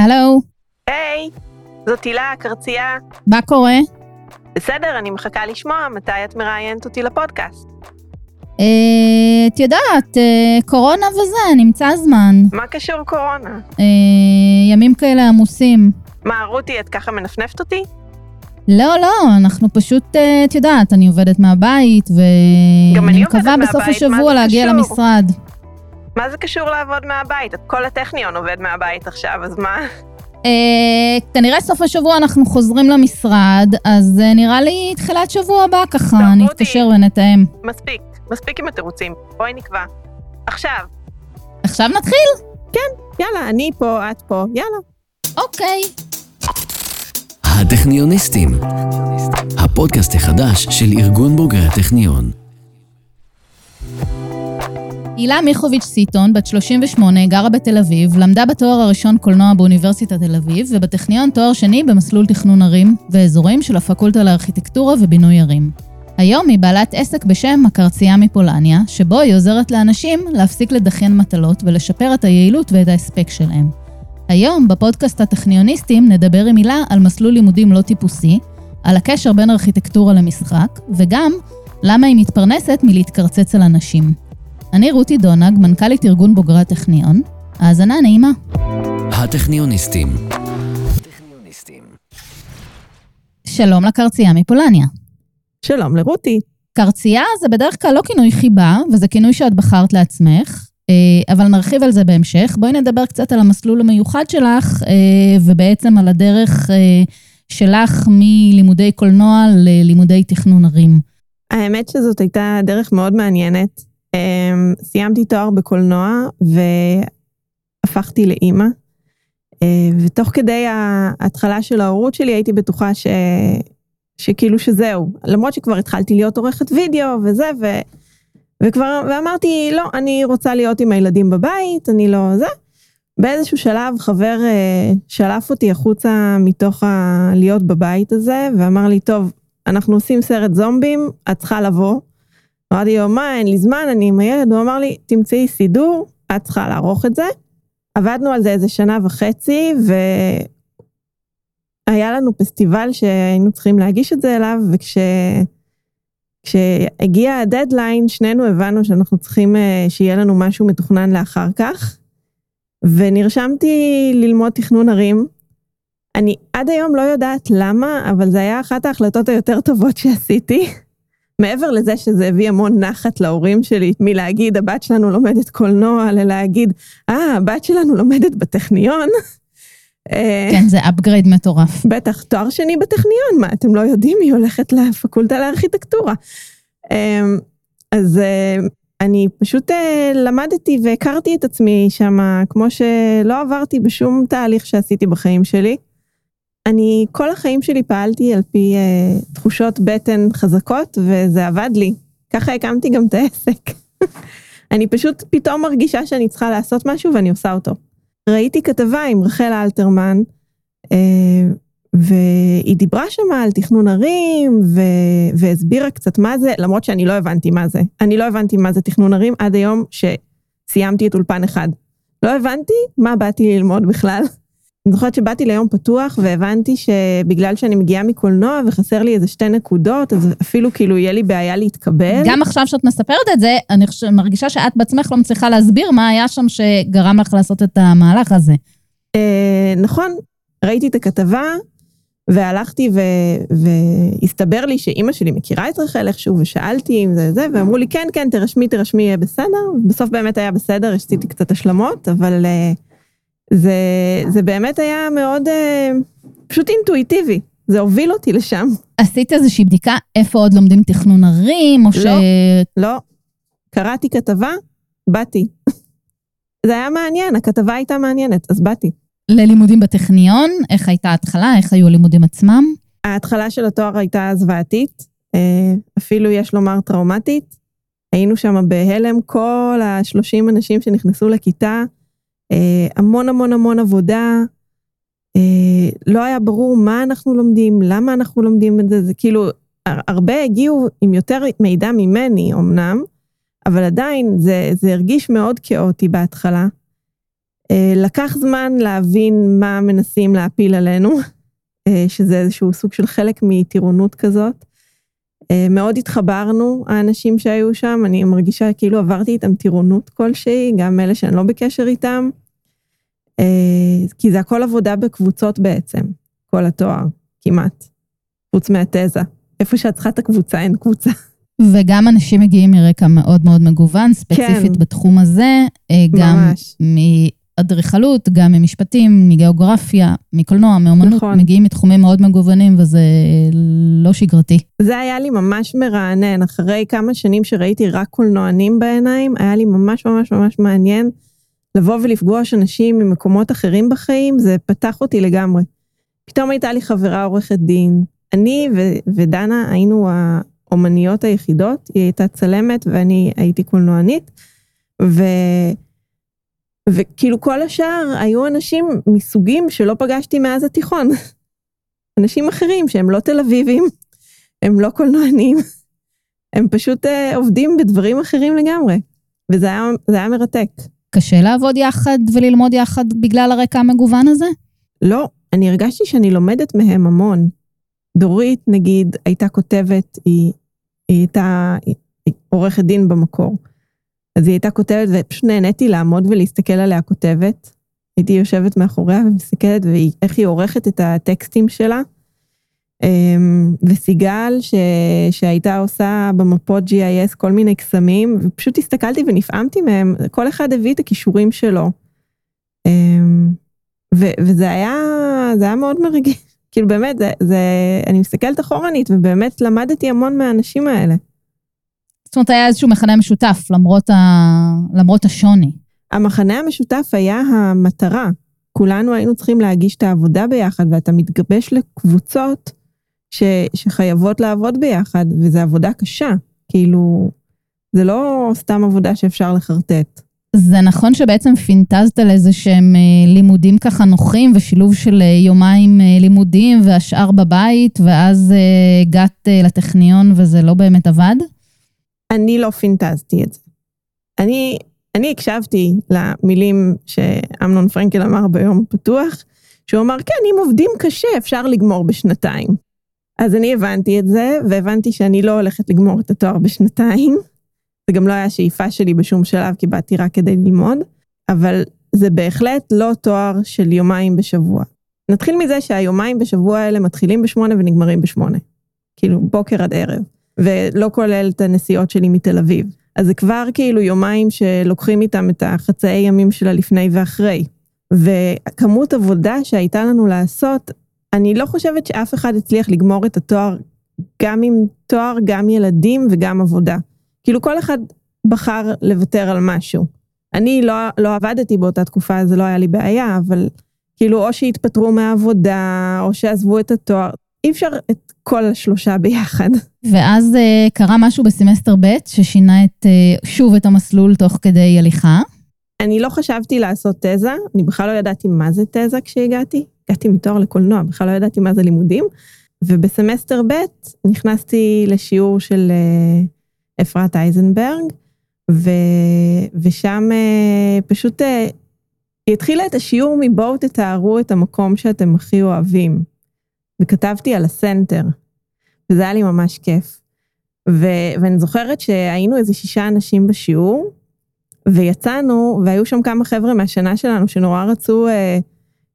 הלו, היי, זאת הילה, הקרצייה. מה קורה? בסדר, אני מחכה לשמוע מתי את מראיינת אותי לפודקאסט. אה, את יודעת, אה, קורונה וזה, נמצא זמן. מה קשור קורונה? אה, ימים כאלה עמוסים. מה, רותי, את ככה מנפנפת אותי? לא, לא, אנחנו פשוט, אה, את יודעת, אני עובדת מהבית, ואני מקווה בסוף מהבית, השבוע זה להגיע קשור? למשרד. מה זה קשור לעבוד מהבית? את כל הטכניון עובד מהבית עכשיו, אז מה? אה, כנראה סוף השבוע אנחנו חוזרים למשרד, אז אה, נראה לי תחילת שבוע הבא ככה. אתקשר ונתאם. מספיק, מספיק עם התירוצים. בואי נקבע. עכשיו. עכשיו נתחיל? יאללה, אני פה, את פה, יאללה. אוקיי. הטכניוניסטים, הפודקאסט החדש של ארגון בוגרי הטכניון. הילה מיכוביץ' סיטון, בת 38, גרה בתל אביב, למדה בתואר הראשון קולנוע באוניברסיטת תל אביב, ובטכניון תואר שני במסלול תכנון ערים ואזורים של הפקולטה לארכיטקטורה ובינוי ערים. היום היא בעלת עסק בשם הקרצייה מפולניה, שבו היא עוזרת לאנשים להפסיק לדחיין מטלות ולשפר את היעילות ואת ההספק שלהם. היום, בפודקאסט הטכניוניסטים, נדבר עם הילה על מסלול לימודים לא טיפוסי, על הקשר בין ארכיטקטורה למשחק, וגם למה היא מתפרנסת מלהתקרצץ על אנשים. אני רותי דונג, מנכ"לית ארגון בוגרי הטכניון. האזנה נעימה. הטכניוניסטים. הטכניוניסטים. שלום לקרצייה מפולניה. שלום לרותי. קרצייה זה בדרך כלל לא כינוי חיבה, וזה כינוי שאת בחרת לעצמך, אבל נרחיב על זה בהמשך. בואי נדבר קצת על המסלול המיוחד שלך, אה, ובעצם על הדרך אה, שלך מלימודי קולנוע ללימודי תכנון ערים. האמת שזאת הייתה דרך מאוד מעניינת. סיימתי תואר בקולנוע והפכתי לאימא. אה, ותוך כדי ההתחלה של ההורות שלי הייתי בטוחה ש... שכאילו שזהו. למרות שכבר התחלתי להיות עורכת וידאו וזה, ו... וכבר, ואמרתי, לא, אני רוצה להיות עם הילדים בבית, אני לא זה. באיזשהו שלב חבר אה, שלף אותי החוצה מתוך ה... להיות בבית הזה, ואמר לי, טוב, אנחנו עושים סרט זומבים, את צריכה לבוא. אמרתי לו, מה, אין לי זמן, אני עם הילד, הוא אמר לי, תמצאי סידור, את צריכה לערוך את זה. עבדנו על זה איזה שנה וחצי, והיה לנו פסטיבל שהיינו צריכים להגיש את זה אליו, וכש... כשהגיע הדדליין, שנינו הבנו שאנחנו צריכים אה, שיהיה לנו משהו מתוכנן לאחר כך, ונרשמתי ללמוד תכנון ערים. אני עד היום לא יודעת למה, אבל זו הייתה אחת ההחלטות היותר טובות שעשיתי. מעבר לזה שזה הביא המון נחת להורים שלי, מלהגיד, הבת שלנו לומדת קולנוע, ללהגיד, אה, הבת שלנו לומדת בטכניון. אה, כן, זה upgrade מטורף. בטח, תואר שני בטכניון, מה, אתם לא יודעים, היא הולכת לפקולטה לארכיטקטורה. אמ, אז אה, אני פשוט אה, למדתי והכרתי את עצמי שם, כמו שלא עברתי בשום תהליך שעשיתי בחיים שלי. אני כל החיים שלי פעלתי על פי אה, תחושות בטן חזקות, וזה עבד לי. ככה הקמתי גם את העסק. אני פשוט פתאום מרגישה שאני צריכה לעשות משהו ואני עושה אותו. ראיתי כתבה עם רחל אלתרמן, אה, והיא דיברה שם על תכנון ערים, ו... והסבירה קצת מה זה, למרות שאני לא הבנתי מה זה. אני לא הבנתי מה זה תכנון ערים עד היום שסיימתי את אולפן אחד. לא הבנתי מה באתי ללמוד בכלל. אני זוכרת שבאתי ליום פתוח והבנתי שבגלל שאני מגיעה מקולנוע וחסר לי איזה שתי נקודות, אז אפילו כאילו יהיה לי בעיה להתקבל. גם עכשיו שאת מספרת את זה, אני מרגישה שאת בעצמך לא מצליחה להסביר מה היה שם שגרם לך לעשות את המהלך הזה. אה, נכון, ראיתי את הכתבה, והלכתי ו... והסתבר לי שאימא שלי מכירה את רחל איכשהו, ושאלתי אם זה זה, ואמרו לי, כן, כן, תרשמי, תרשמי, יהיה בסדר. בסוף באמת היה בסדר, עשיתי קצת השלמות, אבל אה, זה, זה באמת היה מאוד אה, פשוט אינטואיטיבי. זה הוביל אותי לשם. עשית איזושהי בדיקה איפה עוד לומדים תכנון ערים, או ש... לא. לא, קראתי כתבה, באתי. זה היה מעניין, הכתבה הייתה מעניינת, אז באתי. ללימודים בטכניון, איך הייתה ההתחלה, איך היו הלימודים עצמם? ההתחלה של התואר הייתה זוועתית, אה, אפילו יש לומר טראומטית. היינו שם בהלם, כל ה-30 אנשים שנכנסו לכיתה, המון המון המון עבודה. אה, לא היה ברור מה אנחנו לומדים, למה אנחנו לומדים את זה, זה כאילו, הר- הרבה הגיעו עם יותר מידע ממני אמנם, אבל עדיין זה, זה הרגיש מאוד כאוטי בהתחלה. אה, לקח זמן להבין מה מנסים להפיל עלינו, אה, שזה איזשהו סוג של חלק מטירונות כזאת. אה, מאוד התחברנו, האנשים שהיו שם, אני מרגישה כאילו עברתי איתם טירונות כלשהי, גם אלה שאני לא בקשר איתם. כי זה הכל עבודה בקבוצות בעצם, כל התואר, כמעט. חוץ מהתזה. איפה שאת צריכה את הקבוצה, אין קבוצה. וגם אנשים מגיעים מרקע מאוד מאוד מגוון, ספציפית כן. בתחום הזה. גם ממש. אדריכלות, גם ממשפטים, מגיאוגרפיה, מקולנוע, מאומנות, נכון. מגיעים מתחומים מאוד מגוונים וזה לא שגרתי. זה היה לי ממש מרענן, אחרי כמה שנים שראיתי רק קולנוענים בעיניים, היה לי ממש ממש ממש מעניין לבוא ולפגוש אנשים ממקומות אחרים בחיים, זה פתח אותי לגמרי. פתאום הייתה לי חברה עורכת דין, אני ו- ודנה היינו האומניות היחידות, היא הייתה צלמת ואני הייתי קולנוענית, ו... וכאילו כל השאר היו אנשים מסוגים שלא פגשתי מאז התיכון. אנשים אחרים שהם לא תל אביבים, הם לא קולנוענים, הם פשוט uh, עובדים בדברים אחרים לגמרי, וזה היה, היה מרתק. קשה לעבוד יחד וללמוד יחד בגלל הרקע המגוון הזה? לא, אני הרגשתי שאני לומדת מהם המון. דורית, נגיד, הייתה כותבת, היא, היא הייתה עורכת דין במקור. אז היא הייתה כותבת, ופשוט נהניתי לעמוד ולהסתכל עליה כותבת. הייתי יושבת מאחוריה ומסתכלת ואיך היא עורכת את הטקסטים שלה. אמ, וסיגל, ש... שהייתה עושה במפות GIS כל מיני קסמים, ופשוט הסתכלתי ונפעמתי מהם, כל אחד הביא את הכישורים שלו. אמ, ו... וזה היה, זה היה מאוד מרגש. כאילו באמת, זה, זה, אני מסתכלת אחורנית, ובאמת למדתי המון מהאנשים האלה. זאת אומרת, היה איזשהו מכנה משותף, למרות, ה... למרות השוני. המחנה המשותף היה המטרה. כולנו היינו צריכים להגיש את העבודה ביחד, ואתה מתגבש לקבוצות ש... שחייבות לעבוד ביחד, וזו עבודה קשה. כאילו, זה לא סתם עבודה שאפשר לחרטט. זה נכון שבעצם פינטזת על איזה שהם אה, לימודים ככה נוחים ושילוב של אה, יומיים אה, לימודים והשאר בבית, ואז הגעת לטכניון וזה לא באמת עבד? אני לא פינטזתי את זה. אני, אני הקשבתי למילים שאמנון פרנקל אמר ביום הפתוח, שהוא אמר, כן, אם עובדים קשה, אפשר לגמור בשנתיים. אז אני הבנתי את זה, והבנתי שאני לא הולכת לגמור את התואר בשנתיים. זה גם לא היה שאיפה שלי בשום שלב, כי באתי רק כדי ללמוד, אבל זה בהחלט לא תואר של יומיים בשבוע. נתחיל מזה שהיומיים בשבוע האלה מתחילים בשמונה ונגמרים בשמונה. כאילו, בוקר עד ערב. ולא כולל את הנסיעות שלי מתל אביב. אז זה כבר כאילו יומיים שלוקחים איתם את החצאי ימים של הלפני ואחרי. וכמות עבודה שהייתה לנו לעשות, אני לא חושבת שאף אחד הצליח לגמור את התואר גם עם תואר, גם ילדים וגם עבודה. כאילו כל אחד בחר לוותר על משהו. אני לא, לא עבדתי באותה תקופה, זה לא היה לי בעיה, אבל כאילו או שהתפטרו מהעבודה, או שעזבו את התואר, אי אפשר את כל השלושה ביחד. ואז uh, קרה משהו בסמסטר ב' ששינה את, uh, שוב את המסלול תוך כדי הליכה. אני לא חשבתי לעשות תזה, אני בכלל לא ידעתי מה זה תזה כשהגעתי. הגעתי מתואר לקולנוע, בכלל לא ידעתי מה זה לימודים. ובסמסטר ב' נכנסתי לשיעור של uh, אפרת אייזנברג, ו, ושם פשוט היא התחילה את השיעור מבואו תתארו את המקום שאתם הכי אוהבים. וכתבתי על הסנטר, וזה היה לי ממש כיף. ו- ואני זוכרת שהיינו איזה שישה אנשים בשיעור, ויצאנו, והיו שם כמה חבר'ה מהשנה שלנו שנורא רצו אה,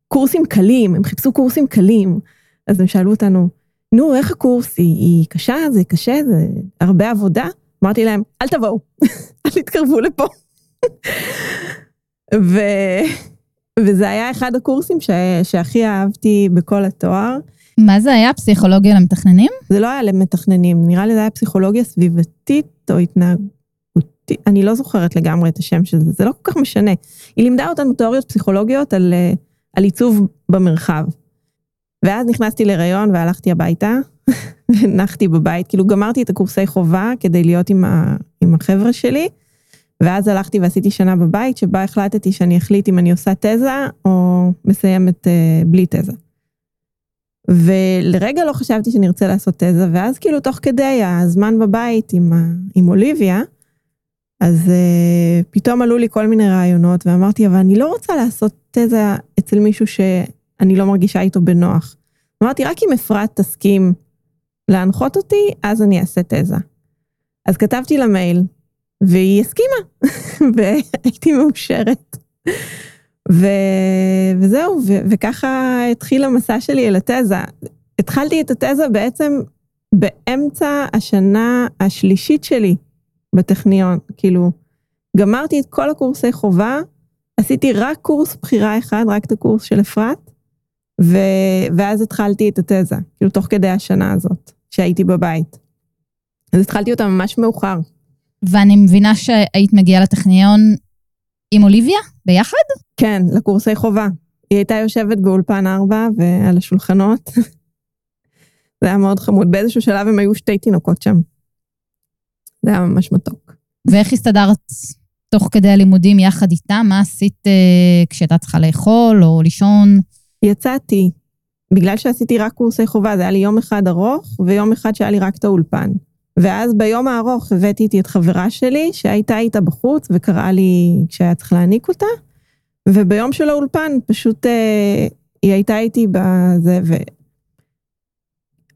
קורסים קלים, הם חיפשו קורסים קלים. אז הם שאלו אותנו, נו, איך הקורס? היא, היא קשה? זה קשה? זה הרבה עבודה? אמרתי להם, אל תבואו, אל תתקרבו לפה. ו... וזה היה אחד הקורסים ש... שהכי אהבתי בכל התואר. מה זה היה? פסיכולוגיה למתכננים? זה לא היה למתכננים, נראה לי זה היה פסיכולוגיה סביבתית או התנהגותית, אני לא זוכרת לגמרי את השם של זה, זה לא כל כך משנה. היא לימדה אותנו תיאוריות פסיכולוגיות על, אה, על עיצוב במרחב. ואז נכנסתי להיריון והלכתי הביתה, ונחתי בבית, כאילו גמרתי את הקורסי חובה כדי להיות עם, ה, עם החבר'ה שלי, ואז הלכתי ועשיתי שנה בבית, שבה החלטתי שאני אחליט אם אני עושה תזה או מסיימת uh, בלי תזה. ולרגע לא חשבתי שאני ארצה לעשות תזה, ואז כאילו תוך כדי הזמן בבית עם, ה... עם אוליביה, אז uh, פתאום עלו לי כל מיני רעיונות, ואמרתי, אבל אני לא רוצה לעשות תזה אצל מישהו שאני לא מרגישה איתו בנוח. אמרתי, רק אם אפרת תסכים להנחות אותי, אז אני אעשה תזה. אז כתבתי לה מייל, והיא הסכימה, והייתי מאושרת. ו... וזהו, ו... וככה התחיל המסע שלי אל התזה. התחלתי את התזה בעצם באמצע השנה השלישית שלי בטכניון. כאילו, גמרתי את כל הקורסי חובה, עשיתי רק קורס בחירה אחד, רק את הקורס של אפרת, ו... ואז התחלתי את התזה, כאילו תוך כדי השנה הזאת, שהייתי בבית. אז התחלתי אותה ממש מאוחר. ואני מבינה שהיית מגיעה לטכניון עם אוליביה? ביחד? כן, לקורסי חובה. היא הייתה יושבת באולפן ארבע ועל השולחנות. זה היה מאוד חמוד. באיזשהו שלב הם היו שתי תינוקות שם. זה היה ממש מתוק. ואיך הסתדרת תוך כדי הלימודים יחד איתה? מה עשית אה, כשהייתה צריכה לאכול או לישון? יצאתי. בגלל שעשיתי רק קורסי חובה, זה היה לי יום אחד ארוך ויום אחד שהיה לי רק את האולפן. ואז ביום הארוך הבאתי איתי את חברה שלי, שהייתה איתה בחוץ וקראה לי כשהיה צריך להעניק אותה, וביום של האולפן פשוט אה, היא הייתה איתי בזה, ו...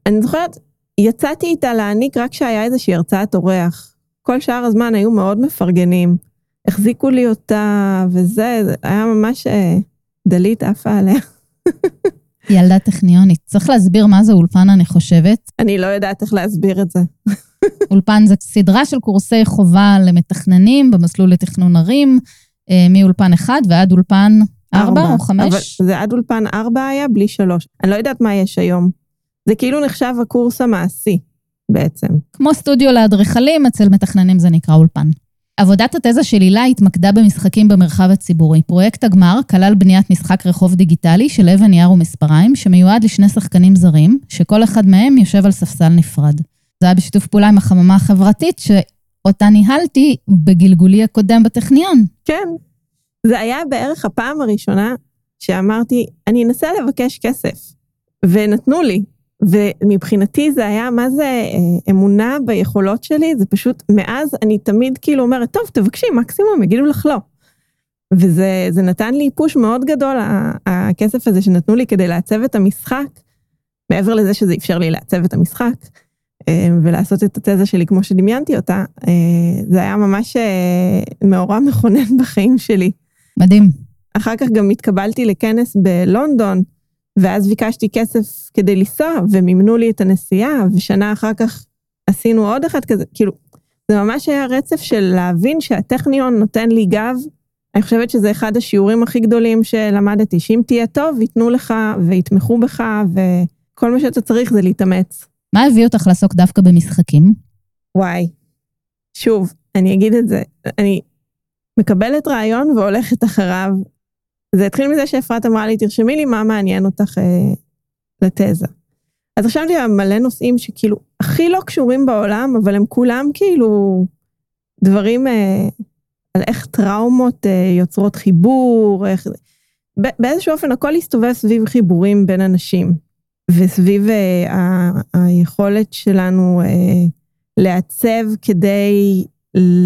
אני זוכרת, יצאתי איתה להעניק רק כשהיה איזושהי הרצאת אורח. כל שאר הזמן היו מאוד מפרגנים. החזיקו לי אותה, וזה, זה היה ממש אה, דלית עפה עליה. ילדה טכניונית. צריך להסביר מה זה אולפן, אני חושבת. אני לא יודעת איך להסביר את זה. אולפן זה סדרה של קורסי חובה למתכננים במסלול לתכנון ערים, אה, מאולפן אחד ועד אולפן ארבע או חמש. אבל זה עד אולפן ארבע היה, בלי שלוש. אני לא יודעת מה יש היום. זה כאילו נחשב הקורס המעשי, בעצם. כמו סטודיו לאדריכלים, אצל מתכננים זה נקרא אולפן. עבודת התזה של הילה התמקדה במשחקים במרחב הציבורי. פרויקט הגמר כלל בניית משחק רחוב דיגיטלי של אבן נייר ומספריים, שמיועד לשני שחקנים זרים, שכל אחד מהם יושב על ספסל נפרד. זה היה בשיתוף פעולה עם החממה החברתית, שאותה ניהלתי בגלגולי הקודם בטכניון. כן. זה היה בערך הפעם הראשונה שאמרתי, אני אנסה לבקש כסף. ונתנו לי. ומבחינתי זה היה, מה זה אה, אמונה ביכולות שלי? זה פשוט, מאז אני תמיד כאילו אומרת, טוב, תבקשי, מקסימום יגידו לך לא. וזה נתן לי פוש מאוד גדול, הכסף הזה שנתנו לי כדי לעצב את המשחק, מעבר לזה שזה אפשר לי לעצב את המשחק. אה, ולעשות את התזה שלי כמו שדמיינתי אותה, אה, זה היה ממש מאורע מכונן בחיים שלי. מדהים. אחר כך גם התקבלתי לכנס בלונדון, ואז ביקשתי כסף כדי לנסוע, ומימנו לי את הנסיעה, ושנה אחר כך עשינו עוד אחד כזה, כאילו, זה ממש היה רצף של להבין שהטכניון נותן לי גב. אני חושבת שזה אחד השיעורים הכי גדולים שלמדתי, שאם תהיה טוב, ייתנו לך ויתמכו בך, וכל מה שאתה צריך זה להתאמץ. מה הביא אותך לעסוק דווקא במשחקים? וואי, שוב, אני אגיד את זה, אני מקבלת רעיון והולכת אחריו. זה התחיל מזה שאפרת אמרה לי, תרשמי לי מה מעניין אותך אה, לתזה. אז רשמתי לה מלא נושאים שכאילו הכי לא קשורים בעולם, אבל הם כולם כאילו דברים אה, על איך טראומות אה, יוצרות חיבור, איך... באיזשהו אופן הכל הסתובב סביב חיבורים בין אנשים. וסביב uh, ה- היכולת שלנו uh, לעצב כדי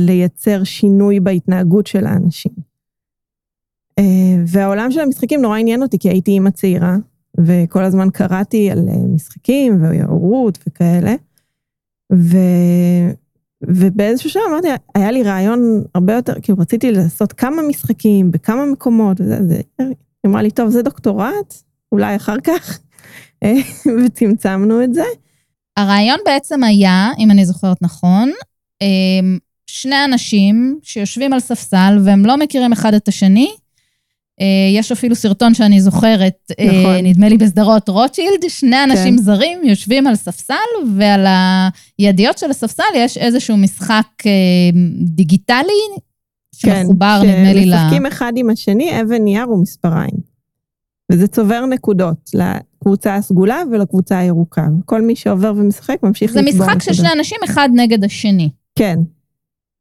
לייצר שינוי בהתנהגות של האנשים. Uh, והעולם של המשחקים נורא עניין אותי, כי הייתי אימא צעירה, וכל הזמן קראתי על uh, משחקים והורות וכאלה. ו... ובאיזשהו שלב אמרתי, היה לי רעיון הרבה יותר, כאילו רציתי לעשות כמה משחקים בכמה מקומות, וזה, זה, היא אמרה לי, טוב, זה דוקטורט, אולי אחר כך. וצמצמנו את זה. הרעיון בעצם היה, אם אני זוכרת נכון, שני אנשים שיושבים על ספסל והם לא מכירים אחד את השני. אה, יש אפילו סרטון שאני זוכרת, אה, נכון. נדמה לי בסדרות רוטשילד, שני אנשים כן. זרים יושבים על ספסל, ועל הידיות של הספסל יש איזשהו משחק אה, דיגיטלי, כן, שמחובר, כן, נדמה לי, ל... כן, שמשחקים אחד עם השני, אבן נייר ומספריים. וזה צובר נקודות לקבוצה הסגולה ולקבוצה הירוקה. כל מי שעובר ומשחק ממשיך לצבור נקודות. זה משחק של שני אנשים אחד נגד השני. כן.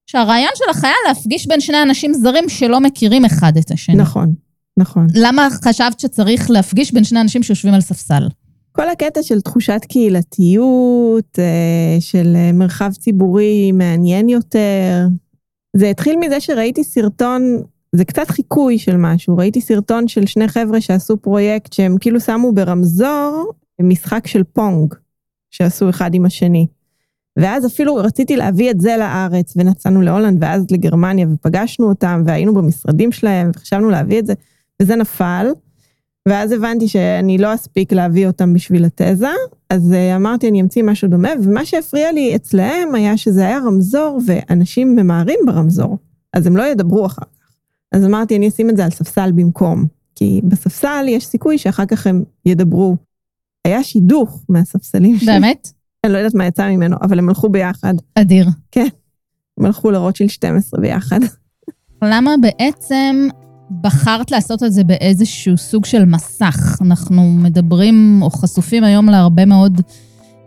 שהרעיון שלך היה להפגיש בין שני אנשים זרים שלא מכירים אחד את השני. נכון, נכון. למה חשבת שצריך להפגיש בין שני אנשים שיושבים על ספסל? כל הקטע של תחושת קהילתיות, אה, של אה, מרחב ציבורי מעניין יותר, זה התחיל מזה שראיתי סרטון, זה קצת חיקוי של משהו, ראיתי סרטון של שני חבר'ה שעשו פרויקט שהם כאילו שמו ברמזור משחק של פונג, שעשו אחד עם השני. ואז אפילו רציתי להביא את זה לארץ, ונסענו להולנד ואז לגרמניה, ופגשנו אותם, והיינו במשרדים שלהם, וחשבנו להביא את זה, וזה נפל. ואז הבנתי שאני לא אספיק להביא אותם בשביל התזה, אז אה, אמרתי, אני אמציא משהו דומה, ומה שהפריע לי אצלהם היה שזה היה רמזור, ואנשים ממהרים ברמזור, אז הם לא ידברו אחר כך. אז אמרתי, אני אשים את זה על ספסל במקום, כי בספסל יש סיכוי שאחר כך הם ידברו. היה שידוך מהספסלים שלי. באמת? אני לא יודעת מה יצא ממנו, אבל הם הלכו ביחד. אדיר. כן. הם הלכו לרוטשילד 12 ביחד. למה בעצם בחרת לעשות את זה באיזשהו סוג של מסך? אנחנו מדברים או חשופים היום להרבה מאוד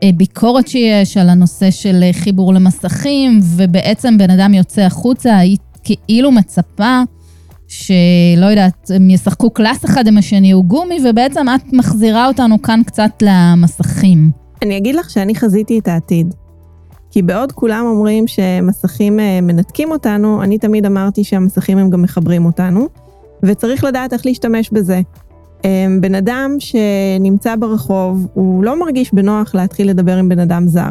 אה, ביקורת שיש על הנושא של אה, חיבור למסכים, ובעצם בן אדם יוצא החוצה, היית כאילו מצפה שלא יודעת, הם ישחקו קלאס אחד עם השני או גומי, ובעצם את מחזירה אותנו כאן קצת למסכים. אני אגיד לך שאני חזיתי את העתיד. כי בעוד כולם אומרים שמסכים אה, מנתקים אותנו, אני תמיד אמרתי שהמסכים הם גם מחברים אותנו, וצריך לדעת איך להשתמש בזה. אה, בן אדם שנמצא ברחוב, הוא לא מרגיש בנוח להתחיל לדבר עם בן אדם זר.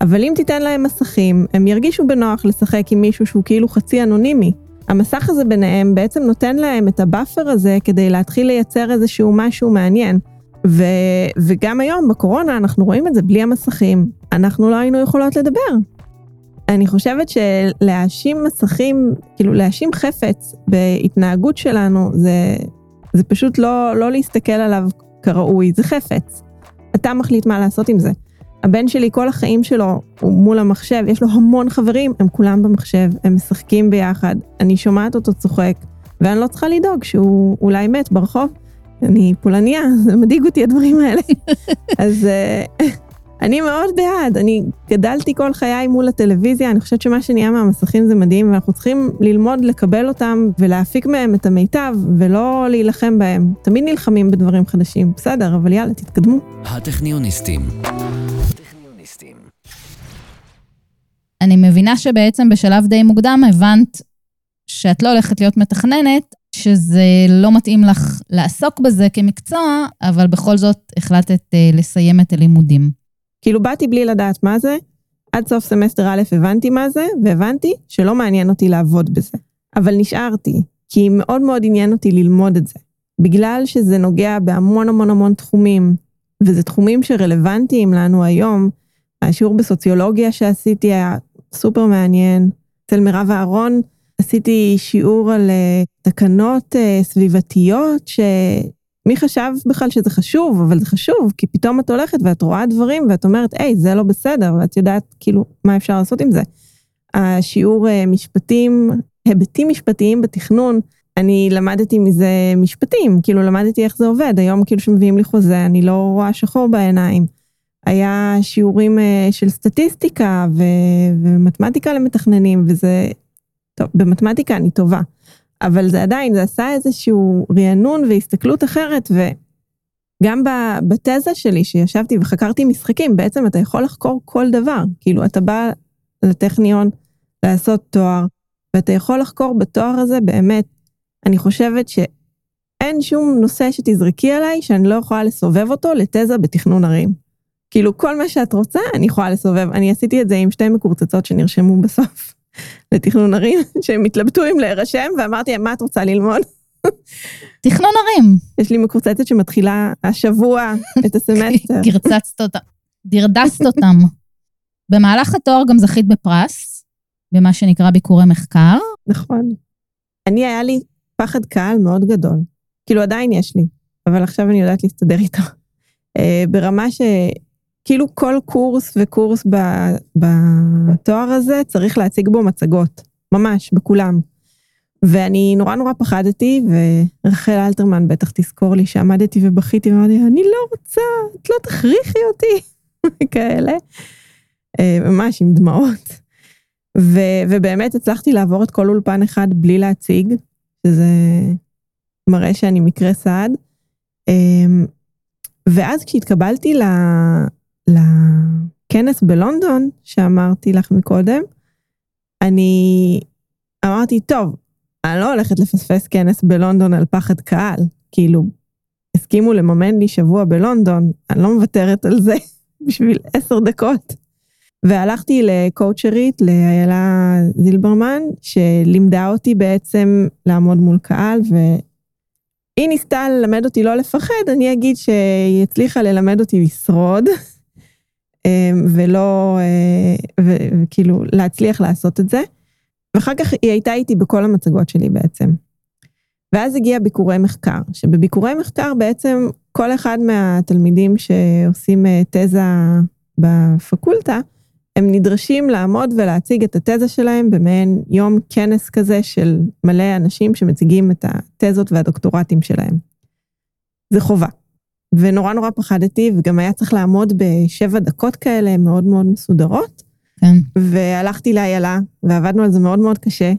אבל אם תיתן להם מסכים, הם ירגישו בנוח לשחק עם מישהו שהוא כאילו חצי אנונימי. המסך הזה ביניהם בעצם נותן להם את ה buffer הזה כדי להתחיל לייצר איזשהו משהו מעניין. ו, וגם היום, בקורונה, אנחנו רואים את זה בלי המסכים. אנחנו לא היינו יכולות לדבר. אני חושבת שלהאשים מסכים, כאילו להאשים חפץ בהתנהגות שלנו, זה, זה פשוט לא, לא להסתכל עליו כראוי, זה חפץ. אתה מחליט מה לעשות עם זה. הבן שלי, כל החיים שלו הוא מול המחשב, יש לו המון חברים, הם כולם במחשב, הם משחקים ביחד. אני שומעת אותו צוחק, ואני לא צריכה לדאוג שהוא אולי מת ברחוב. אני פולניה, זה מדאיג אותי הדברים האלה. אז uh, אני מאוד בעד, אני גדלתי כל חיי מול הטלוויזיה, אני חושבת שמה שנהיה מהמסכים זה מדהים, ואנחנו צריכים ללמוד לקבל אותם ולהפיק מהם את המיטב, ולא להילחם בהם. תמיד נלחמים בדברים חדשים, בסדר, אבל יאללה, תתקדמו. הטכניוניסטים. אני מבינה שבעצם בשלב די מוקדם הבנת שאת לא הולכת להיות מתכננת, שזה לא מתאים לך לעסוק בזה כמקצוע, אבל בכל זאת החלטת uh, לסיים את הלימודים. כאילו באתי בלי לדעת מה זה, עד סוף סמסטר א' הבנתי מה זה, והבנתי שלא מעניין אותי לעבוד בזה. אבל נשארתי, כי מאוד מאוד עניין אותי ללמוד את זה. בגלל שזה נוגע בהמון המון המון תחומים, וזה תחומים שרלוונטיים לנו היום. השיעור בסוציולוגיה שעשיתי היה סופר מעניין. אצל מירב אהרון עשיתי שיעור על uh, תקנות uh, סביבתיות, שמי חשב בכלל שזה חשוב, אבל זה חשוב, כי פתאום את הולכת ואת רואה דברים ואת אומרת, היי, זה לא בסדר, ואת יודעת כאילו מה אפשר לעשות עם זה. השיעור uh, משפטים, היבטים משפטיים בתכנון, אני למדתי מזה משפטים, כאילו למדתי איך זה עובד, היום כאילו שמביאים לי חוזה, אני לא רואה שחור בעיניים. היה שיעורים uh, של סטטיסטיקה ו- ומתמטיקה למתכננים, וזה טוב, במתמטיקה אני טובה, אבל זה עדיין, זה עשה איזשהו רענון והסתכלות אחרת, וגם בתזה שלי, שישבתי וחקרתי משחקים, בעצם אתה יכול לחקור כל דבר. כאילו, אתה בא לטכניון לעשות תואר, ואתה יכול לחקור בתואר הזה באמת. אני חושבת שאין שום נושא שתזרקי עליי שאני לא יכולה לסובב אותו לתזה בתכנון ערים. כאילו, כל מה שאת רוצה, אני יכולה לסובב. אני עשיתי את זה עם שתי מקורצצות שנרשמו בסוף. לתכנון ערים, שהם התלבטו אם להירשם, ואמרתי להם, מה את רוצה ללמוד? תכנון ערים. יש לי מקורצצת שמתחילה השבוע את הסמסטר. גרצצת אותם, דרדסת אותם. במהלך התואר גם זכית בפרס, במה שנקרא ביקורי מחקר. נכון. אני, היה לי פחד קהל מאוד גדול. כאילו, עדיין יש לי, אבל עכשיו אני יודעת להסתדר איתו. אה, ברמה ש... כאילו כל קורס וקורס בתואר הזה צריך להציג בו מצגות, ממש, בכולם. ואני נורא נורא פחדתי, ורחל אלתרמן בטח תזכור לי שעמדתי ובכיתי ואמרתי, אני לא רוצה, את לא תכריחי אותי, כאלה. אה, ממש עם דמעות. ו, ובאמת הצלחתי לעבור את כל אולפן אחד בלי להציג, שזה מראה שאני מקרה סעד. אה, ואז כשהתקבלתי לכנס בלונדון, שאמרתי לך מקודם, אני אמרתי, טוב, אני לא הולכת לפספס כנס בלונדון על פחד קהל. כאילו, הסכימו לממן לי שבוע בלונדון, אני לא מוותרת על זה בשביל עשר דקות. והלכתי לקואוצ'רית, לאיילה זילברמן, שלימדה אותי בעצם לעמוד מול קהל, והיא ניסתה ללמד אותי לא לפחד, אני אגיד שהיא הצליחה ללמד אותי לשרוד, ולא, אה, וכאילו להצליח לעשות את זה. ואחר כך היא הייתה איתי בכל המצגות שלי בעצם. ואז הגיע ביקורי מחקר, שבביקורי מחקר בעצם כל אחד מהתלמידים שעושים אה, תזה בפקולטה, הם נדרשים לעמוד ולהציג את התזה שלהם במעין יום כנס כזה של מלא אנשים שמציגים את התזות והדוקטורטים שלהם. זה חובה. ונורא נורא פחדתי, וגם היה צריך לעמוד בשבע דקות כאלה מאוד מאוד מסודרות. כן. והלכתי לאיילה, ועבדנו על זה מאוד מאוד קשה,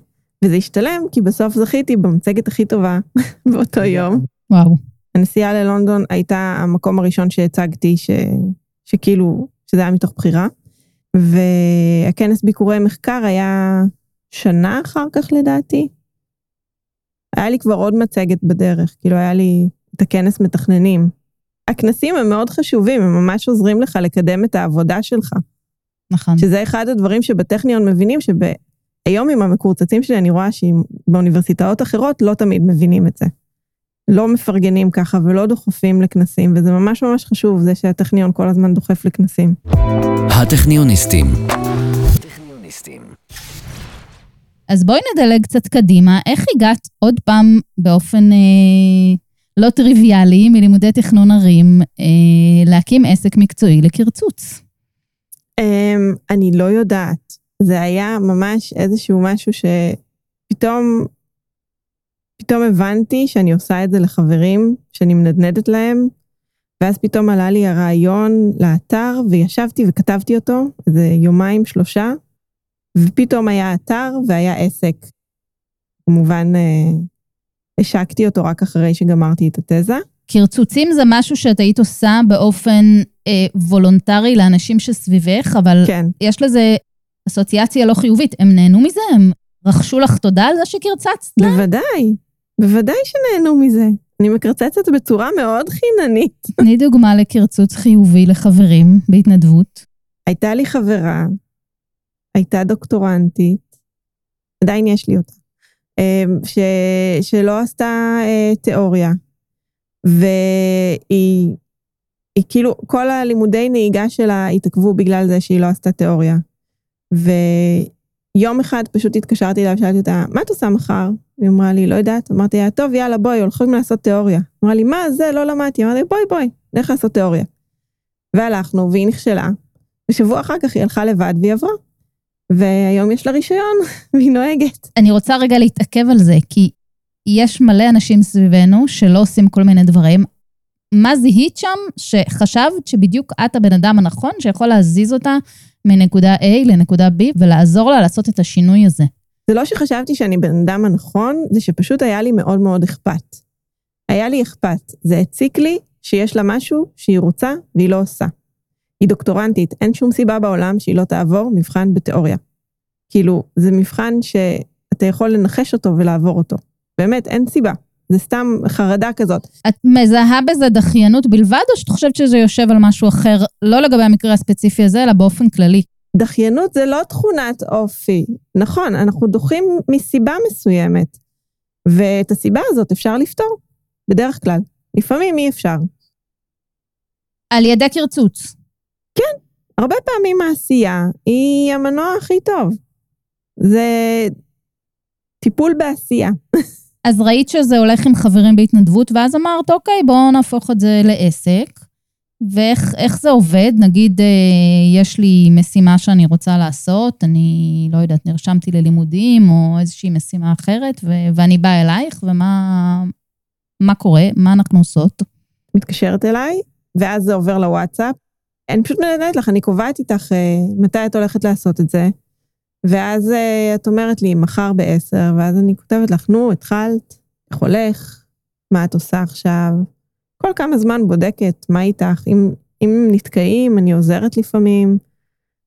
וזה השתלם, כי בסוף זכיתי במצגת הכי טובה באותו יום. וואו. הנסיעה ללונדון הייתה המקום הראשון שהצגתי, ש... שכאילו, שזה היה מתוך בחירה. והכנס ביקורי מחקר היה שנה אחר כך לדעתי. היה לי כבר עוד מצגת בדרך, כאילו היה לי את הכנס מתכננים. הכנסים הם מאוד חשובים, הם ממש עוזרים לך לקדם את העבודה שלך. נכון. שזה אחד הדברים שבטכניון מבינים שהיום עם המקורצצים שלי אני רואה שבאוניברסיטאות אחרות לא תמיד מבינים את זה. לא מפרגנים ככה ולא דוחפים לכנסים, וזה ממש ממש חשוב, זה שהטכניון כל הזמן דוחף לכנסים. הטכניוניסטים. אז בואי נדלג קצת קדימה. איך הגעת עוד פעם באופן אה, לא טריוויאלי מלימודי תכנון ערים אה, להקים עסק מקצועי לקרצוץ? אה, אני לא יודעת. זה היה ממש איזשהו משהו שפתאום פתאום הבנתי שאני עושה את זה לחברים, שאני מנדנדת להם, ואז פתאום עלה לי הרעיון לאתר, וישבתי וכתבתי אותו, איזה יומיים, שלושה, ופתאום היה אתר והיה עסק. כמובן, אה, השקתי אותו רק אחרי שגמרתי את התזה. קרצוצים זה משהו שאת היית עושה באופן אה, וולונטרי לאנשים שסביבך, אבל כן. יש לזה אסוציאציה לא חיובית. הם נהנו מזה? הם רכשו לך תודה על זה שקרצצת להם? בוודאי, בוודאי שנהנו מזה. אני מקרצצת בצורה מאוד חיננית. תני דוגמה לקרצוץ חיובי לחברים בהתנדבות. הייתה לי חברה, הייתה דוקטורנטית, עדיין יש לי אותה, ש, שלא עשתה אה, תיאוריה, והיא היא כאילו, כל הלימודי נהיגה שלה התעכבו בגלל זה שהיא לא עשתה תיאוריה. ויום אחד פשוט התקשרתי אליה ושאלתי אותה, מה את עושה מחר? היא אמרה לי, לא יודעת. אמרתי לה, טוב, יאללה, בואי, הולכים לעשות תיאוריה. אמרה לי, מה זה? לא למדתי. אמרתי, בואי, בואי, נלך לעשות תיאוריה. והלכנו, והיא נכשלה. ושבוע אחר כך היא הלכה לבד והיא עברה. והיום יש לה רישיון, והיא נוהגת. אני רוצה רגע להתעכב על זה, כי יש מלא אנשים סביבנו שלא עושים כל מיני דברים. מה זיהית שם שחשבת שבדיוק את הבן אדם הנכון שיכול להזיז אותה מנקודה A לנקודה B ולעזור לה לעשות את השינוי הזה? זה לא שחשבתי שאני בן אדם הנכון, זה שפשוט היה לי מאוד מאוד אכפת. היה לי אכפת. זה הציק לי שיש לה משהו שהיא רוצה והיא לא עושה. היא דוקטורנטית, אין שום סיבה בעולם שהיא לא תעבור מבחן בתיאוריה. כאילו, זה מבחן שאתה יכול לנחש אותו ולעבור אותו. באמת, אין סיבה. זה סתם חרדה כזאת. את מזהה בזה דחיינות בלבד, או שאת חושבת שזה יושב על משהו אחר, לא לגבי המקרה הספציפי הזה, אלא באופן כללי? דחיינות זה לא תכונת אופי. נכון, אנחנו דוחים מסיבה מסוימת, ואת הסיבה הזאת אפשר לפתור, בדרך כלל. לפעמים אי אפשר. על ידי קרצוץ. הרבה פעמים העשייה היא המנוע הכי טוב. זה טיפול בעשייה. אז ראית שזה הולך עם חברים בהתנדבות, ואז אמרת, אוקיי, בואו נהפוך את זה לעסק. ואיך זה עובד? נגיד, אה, יש לי משימה שאני רוצה לעשות, אני לא יודעת, נרשמתי ללימודים או איזושהי משימה אחרת, ו- ואני באה אלייך, ומה מה קורה? מה אנחנו עושות? מתקשרת אליי, ואז זה עובר לוואטסאפ. אני פשוט מנהלת לך, אני קובעת איתך אה, מתי את הולכת לעשות את זה, ואז אה, את אומרת לי, מחר בעשר, ואז אני כותבת לך, נו, התחלת, איך הולך, מה את עושה עכשיו? כל כמה זמן בודקת, מה איתך? אם, אם נתקעים, אני עוזרת לפעמים,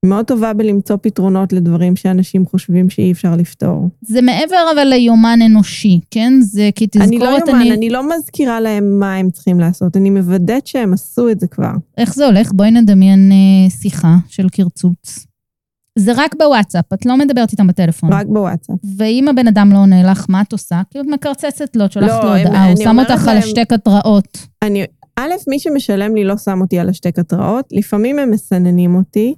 מאוד טובה בלמצוא פתרונות לדברים שאנשים חושבים שאי אפשר לפתור. זה מעבר אבל ליומן אנושי, כן? זה כי תזכורת אני לא יומן, אני... אני לא מזכירה להם מה הם צריכים לעשות, אני מוודאת שהם עשו את זה כבר. איך זה הולך? בואי נדמיין אה, שיחה של קרצוץ. זה רק בוואטסאפ, את לא מדברת איתם בטלפון. רק בוואטסאפ. ואם הבן אדם לא עונה לך, מה את עושה? כאילו את מקרצצת לו, את שולחת לא, לו הודעה, הוא שם אותך על השתק התראות. אני, א', מי שמשלם לי לא שם אותי על השתק התראות, לפעמים הם מסננים אותי,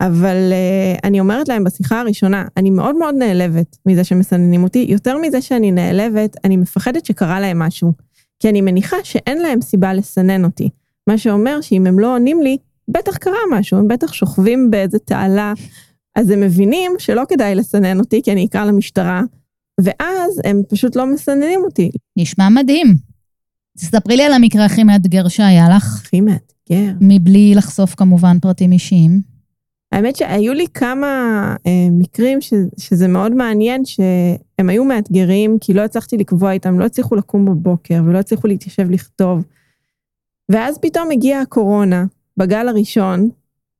אבל uh, אני אומרת להם בשיחה הראשונה, אני מאוד מאוד נעלבת מזה שמסננים אותי, יותר מזה שאני נעלבת, אני מפחדת שקרה להם משהו, כי אני מניחה שאין להם סיבה לסנן אותי, מה שאומר שאם הם לא עונים לי, בטח קרה משהו, הם בטח שוכבים באיזה תעלה, אז הם מבינים שלא כדאי לסנן אותי, כי אני אקרא למשטרה, ואז הם פשוט לא מסננים אותי. נשמע מדהים. תספרי לי על המקרה הכי מאתגר שהיה לך, הכי מאתגר. מבלי לחשוף כמובן פרטים אישיים. האמת שהיו לי כמה אה, מקרים ש, שזה מאוד מעניין, שהם היו מאתגרים, כי לא הצלחתי לקבוע איתם, לא הצליחו לקום בבוקר ולא הצליחו להתיישב לכתוב. ואז פתאום הגיעה הקורונה, בגל הראשון,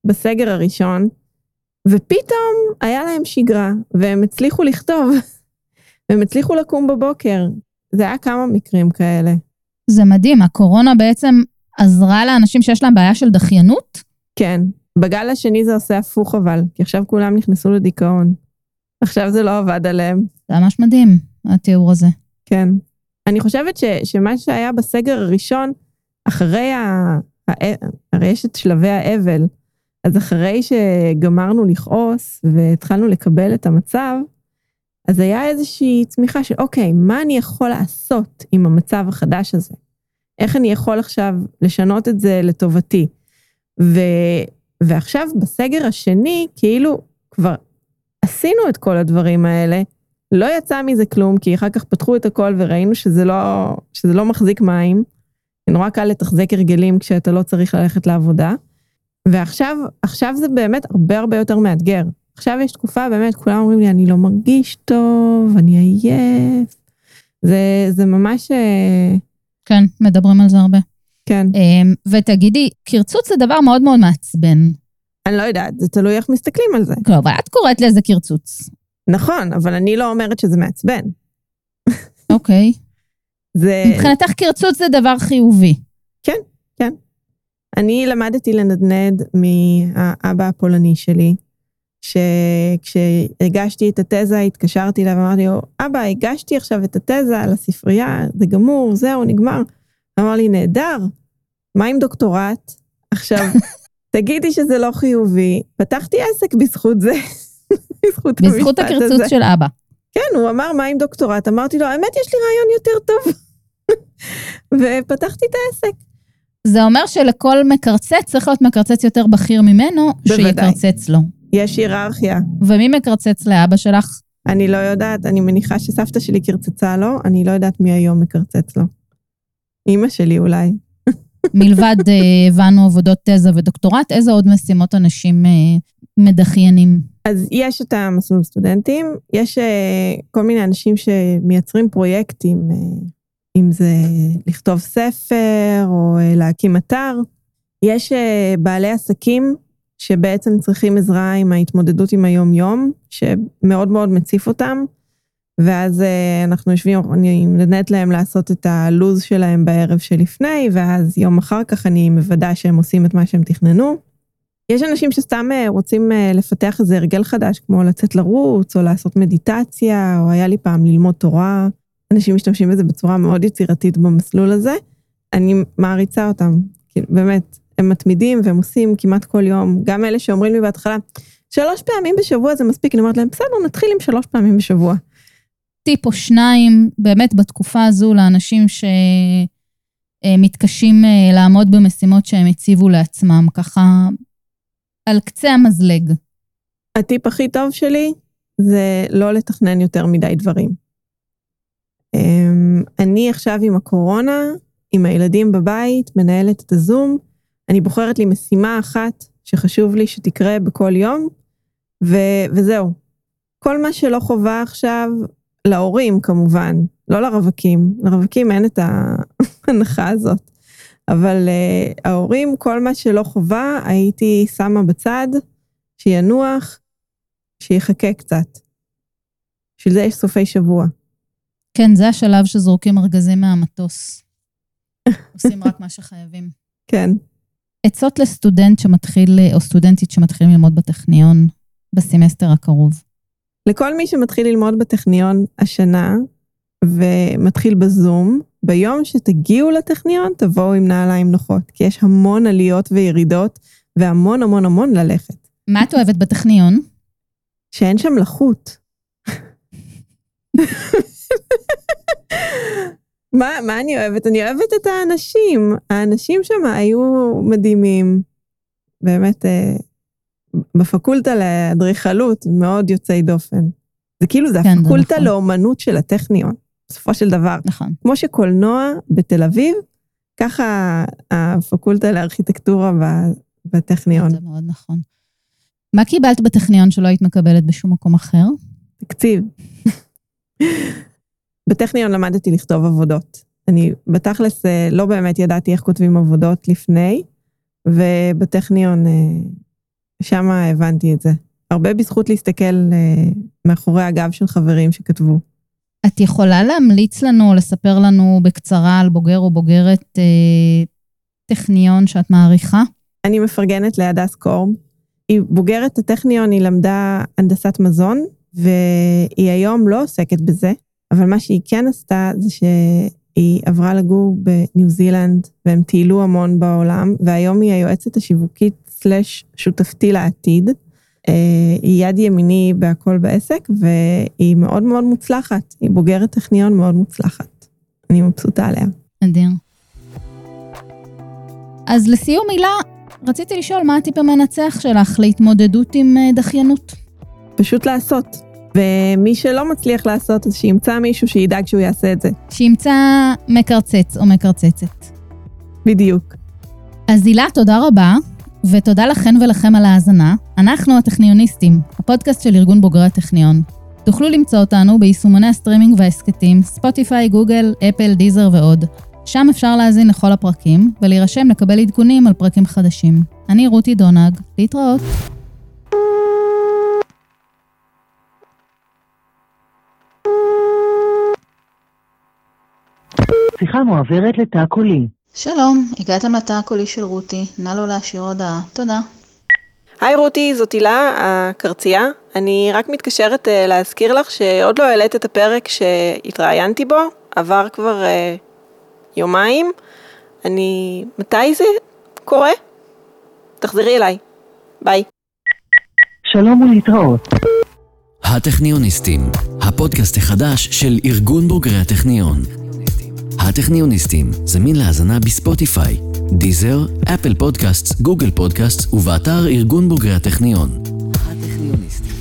בסגר הראשון, ופתאום היה להם שגרה, והם הצליחו לכתוב, והם הצליחו לקום בבוקר. זה היה כמה מקרים כאלה. זה מדהים, הקורונה בעצם עזרה לאנשים שיש להם בעיה של דחיינות? כן. בגל השני זה עושה הפוך אבל, כי עכשיו כולם נכנסו לדיכאון. עכשיו זה לא עבד עליהם. זה ממש מדהים, התיאור הזה. כן. אני חושבת ש, שמה שהיה בסגר הראשון, אחרי ה... ה... הרי יש את שלבי האבל, אז אחרי שגמרנו לכעוס והתחלנו לקבל את המצב, אז היה איזושהי צמיחה של, אוקיי, מה אני יכול לעשות עם המצב החדש הזה? איך אני יכול עכשיו לשנות את זה לטובתי? ו... ועכשיו בסגר השני, כאילו כבר עשינו את כל הדברים האלה, לא יצא מזה כלום, כי אחר כך פתחו את הכל וראינו שזה לא, שזה לא מחזיק מים. נורא קל לתחזק הרגלים כשאתה לא צריך ללכת לעבודה. ועכשיו עכשיו זה באמת הרבה הרבה יותר מאתגר. עכשיו יש תקופה, באמת, כולם אומרים לי, אני לא מרגיש טוב, אני עייף. זה, זה ממש, אה, כן, מדברים על זה הרבה. כן. אמ, ותגידי, קרצוץ זה דבר מאוד מאוד מעצבן. אני לא יודעת, זה תלוי איך מסתכלים על זה. לא, אבל את קוראת לזה קרצוץ. נכון, אבל אני לא אומרת שזה מעצבן. אוקיי. זה... מבחינתך קרצוץ זה דבר חיובי. אני למדתי לנדנד מהאבא הפולני שלי, שכשהגשתי את התזה, התקשרתי אליו ואמרתי לו, אבא, הגשתי עכשיו את התזה לספרייה, זה גמור, זהו, נגמר. אמר לי, נהדר, מה עם דוקטורט? עכשיו, תגידי שזה לא חיובי, פתחתי עסק בזכות זה, בזכות בזכות המשפט הקרצוץ הזה. של אבא. כן, הוא אמר, מה עם דוקטורט? אמרתי לו, האמת, יש לי רעיון יותר טוב. ופתחתי את העסק. זה אומר שלכל מקרצץ צריך להיות מקרצץ יותר בכיר ממנו, בוודאי. שיקרצץ לו. יש היררכיה. ומי מקרצץ לאבא שלך? אני לא יודעת, אני מניחה שסבתא שלי קרצצה לו, אני לא יודעת מי היום מקרצץ לו. אימא שלי אולי. מלבד, אה, הבנו, עבודות תזה ודוקטורט, איזה עוד משימות אנשים אה, מדחיינים? אז יש את המסלול סטודנטים, יש אה, כל מיני אנשים שמייצרים פרויקטים, אם זה לכתוב ספר או להקים אתר. יש בעלי עסקים שבעצם צריכים עזרה עם ההתמודדות עם היום-יום, שמאוד מאוד מציף אותם, ואז אה, אנחנו יושבים, אני נותנת להם לעשות את הלו"ז שלהם בערב שלפני, ואז יום אחר כך אני מוודא שהם עושים את מה שהם תכננו. יש אנשים שסתם אה, רוצים אה, לפתח איזה הרגל חדש, כמו לצאת לרוץ, או לעשות מדיטציה, או היה לי פעם ללמוד תורה. אנשים משתמשים בזה בצורה מאוד יצירתית במסלול הזה. אני מעריצה אותם, כאילו, באמת, הם מתמידים והם עושים כמעט כל יום. גם אלה שאומרים לי בהתחלה, שלוש פעמים בשבוע זה מספיק, אני אומרת להם, בסדר, נתחיל עם שלוש פעמים בשבוע. טיפ או שניים, באמת בתקופה הזו, לאנשים שמתקשים אה, לעמוד במשימות שהם הציבו לעצמם, ככה על קצה המזלג. הטיפ הכי טוב שלי זה לא לתכנן יותר מדי דברים. אמ, אני עכשיו עם הקורונה, עם הילדים בבית, מנהלת את הזום, אני בוחרת לי משימה אחת שחשוב לי שתקרה בכל יום, ו- וזהו. כל מה שלא חובה עכשיו, להורים כמובן, לא לרווקים, לרווקים אין את ההנחה הזאת, אבל uh, ההורים, כל מה שלא חובה, הייתי שמה בצד, שינוח, שיחכה קצת. בשביל זה יש סופי שבוע. כן, זה השלב שזורקים ארגזים מהמטוס. עושים רק מה שחייבים. כן. עצות לסטודנט שמתחיל, או סטודנטית שמתחילים ללמוד בטכניון בסמסטר הקרוב. לכל מי שמתחיל ללמוד בטכניון השנה ומתחיל בזום, ביום שתגיעו לטכניון תבואו עם נעליים נוחות, כי יש המון עליות וירידות והמון המון המון ללכת. מה את אוהבת בטכניון? שאין שם לחות. מה, מה אני אוהבת? אני אוהבת את האנשים. האנשים שם היו מדהימים. באמת, אה, בפקולטה לאדריכלות, מאוד יוצאי דופן. זה כאילו, זה כן, זה הפקולטה נכון. לאומנות של הטכניון, בסופו של דבר. נכון. כמו שקולנוע בתל אביב, ככה הפקולטה לארכיטקטורה בטכניון. זה מאוד נכון. מה קיבלת בטכניון שלא היית מקבלת בשום מקום אחר? תקציב. בטכניון למדתי לכתוב עבודות. אני בתכלס אה, לא באמת ידעתי איך כותבים עבודות לפני, ובטכניון, אה, שם הבנתי את זה. הרבה בזכות להסתכל אה, מאחורי הגב של חברים שכתבו. את יכולה להמליץ לנו לספר לנו בקצרה על בוגר או בוגרת אה, טכניון שאת מעריכה? אני מפרגנת להדס קורב. היא בוגרת הטכניון, היא למדה הנדסת מזון, והיא היום לא עוסקת בזה, אבל מה שהיא כן עשתה זה שהיא עברה לגור בניו זילנד, והם טיילו המון בעולם, והיום היא היועצת השיווקית סלאש שותפתי לעתיד. אה, היא יד ימיני בהכל בעסק, והיא מאוד מאוד מוצלחת. היא בוגרת טכניון מאוד מוצלחת. אני מבסוטה עליה. נדיר. אז לסיום מילה, רציתי לשאול מה הטיפ המנצח שלך להתמודדות עם אה, דחיינות. פשוט לעשות. ומי שלא מצליח לעשות, אז שימצא מישהו שידאג שהוא יעשה את זה. שימצא מקרצץ או מקרצצת. בדיוק. אז הילה, תודה רבה, ותודה לכן ולכם על ההאזנה. אנחנו הטכניוניסטים, הפודקאסט של ארגון בוגרי הטכניון. תוכלו למצוא אותנו ביישומוני הסטרימינג וההסכתים, ספוטיפיי, גוגל, אפל, דיזר ועוד. שם אפשר להאזין לכל הפרקים, ולהירשם לקבל עדכונים על פרקים חדשים. אני רותי דונג, להתראות. שיחה מועברת לתא קולי. שלום, הגעתם לתא הקולי של רותי, נא לא להשאיר הודעה. תודה. היי רותי, זאת הילה, הקרצייה. אני רק מתקשרת uh, להזכיר לך שעוד לא העלית את הפרק שהתראיינתי בו, עבר כבר uh, יומיים. אני... מתי זה קורה? תחזרי אליי. ביי. שלום ולהתראות. הטכניוניסטים, הפודקאסט החדש של ארגון בוגרי הטכניון. הטכניוניסטים זמין להאזנה בספוטיפיי, דיזר, אפל פודקאסט, גוגל פודקאסט ובאתר ארגון בוגרי הטכניון. הטכניוניסטים